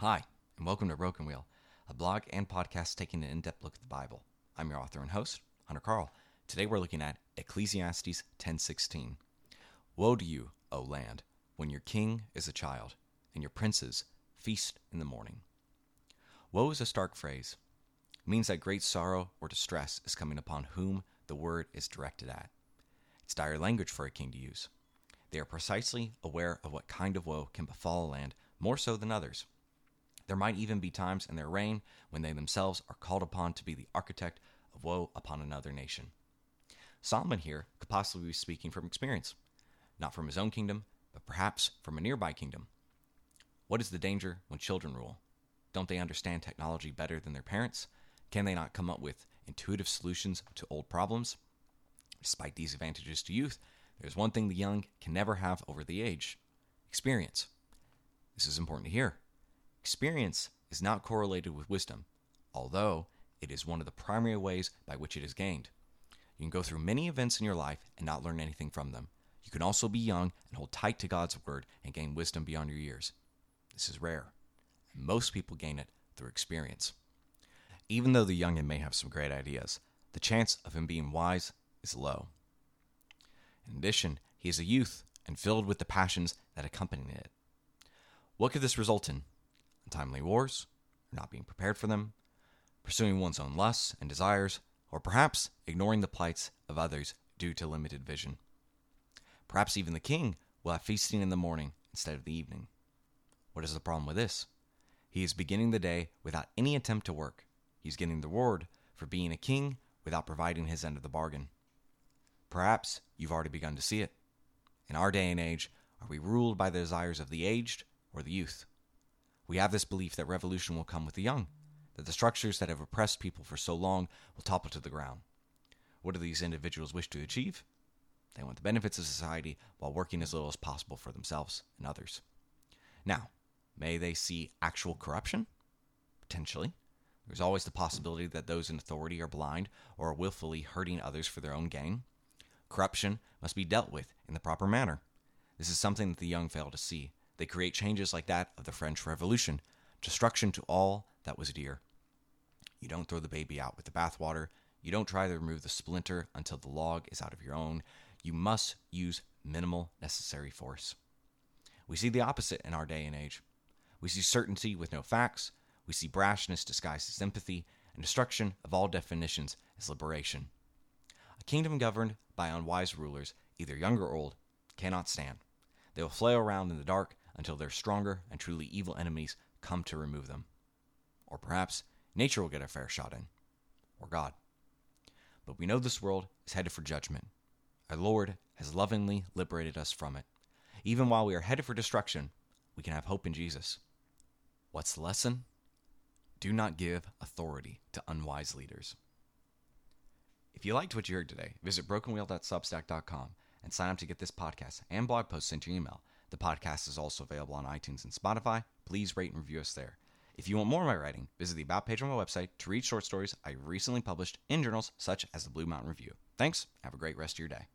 Hi, and welcome to Broken Wheel, a blog and podcast taking an in depth look at the Bible. I'm your author and host, Hunter Carl. Today we're looking at Ecclesiastes 10:16. Woe to you, O land, when your king is a child, and your princes feast in the morning. Woe is a stark phrase. It means that great sorrow or distress is coming upon whom the word is directed at. It's dire language for a king to use. They are precisely aware of what kind of woe can befall a land more so than others. There might even be times in their reign when they themselves are called upon to be the architect of woe upon another nation. Solomon here could possibly be speaking from experience, not from his own kingdom, but perhaps from a nearby kingdom. What is the danger when children rule? Don't they understand technology better than their parents? Can they not come up with intuitive solutions to old problems? Despite these advantages to youth, there's one thing the young can never have over the age experience. This is important to hear. Experience is not correlated with wisdom, although it is one of the primary ways by which it is gained. You can go through many events in your life and not learn anything from them. You can also be young and hold tight to God's word and gain wisdom beyond your years. This is rare. Most people gain it through experience. Even though the youngin may have some great ideas, the chance of him being wise is low. In addition, he is a youth and filled with the passions that accompany it. What could this result in? Untimely wars, not being prepared for them, pursuing one's own lusts and desires, or perhaps ignoring the plights of others due to limited vision. Perhaps even the king will have feasting in the morning instead of the evening. What is the problem with this? He is beginning the day without any attempt to work. He is getting the reward for being a king without providing his end of the bargain. Perhaps you've already begun to see it. In our day and age, are we ruled by the desires of the aged or the youth? We have this belief that revolution will come with the young, that the structures that have oppressed people for so long will topple to the ground. What do these individuals wish to achieve? They want the benefits of society while working as little as possible for themselves and others. Now, may they see actual corruption? Potentially. There's always the possibility that those in authority are blind or are willfully hurting others for their own gain. Corruption must be dealt with in the proper manner. This is something that the young fail to see. They create changes like that of the French Revolution, destruction to all that was dear. You don't throw the baby out with the bathwater. You don't try to remove the splinter until the log is out of your own. You must use minimal necessary force. We see the opposite in our day and age. We see certainty with no facts. We see brashness disguised as sympathy, and destruction of all definitions as liberation. A kingdom governed by unwise rulers, either young or old, cannot stand. They will flail around in the dark until their stronger and truly evil enemies come to remove them. Or perhaps nature will get a fair shot in, or God. But we know this world is headed for judgment. Our Lord has lovingly liberated us from it. Even while we are headed for destruction, we can have hope in Jesus. What's the lesson? Do not give authority to unwise leaders. If you liked what you heard today, visit brokenwheel.substack.com and sign up to get this podcast and blog posts sent to your email. The podcast is also available on iTunes and Spotify. Please rate and review us there. If you want more of my writing, visit the About page on my website to read short stories I recently published in journals such as the Blue Mountain Review. Thanks. Have a great rest of your day.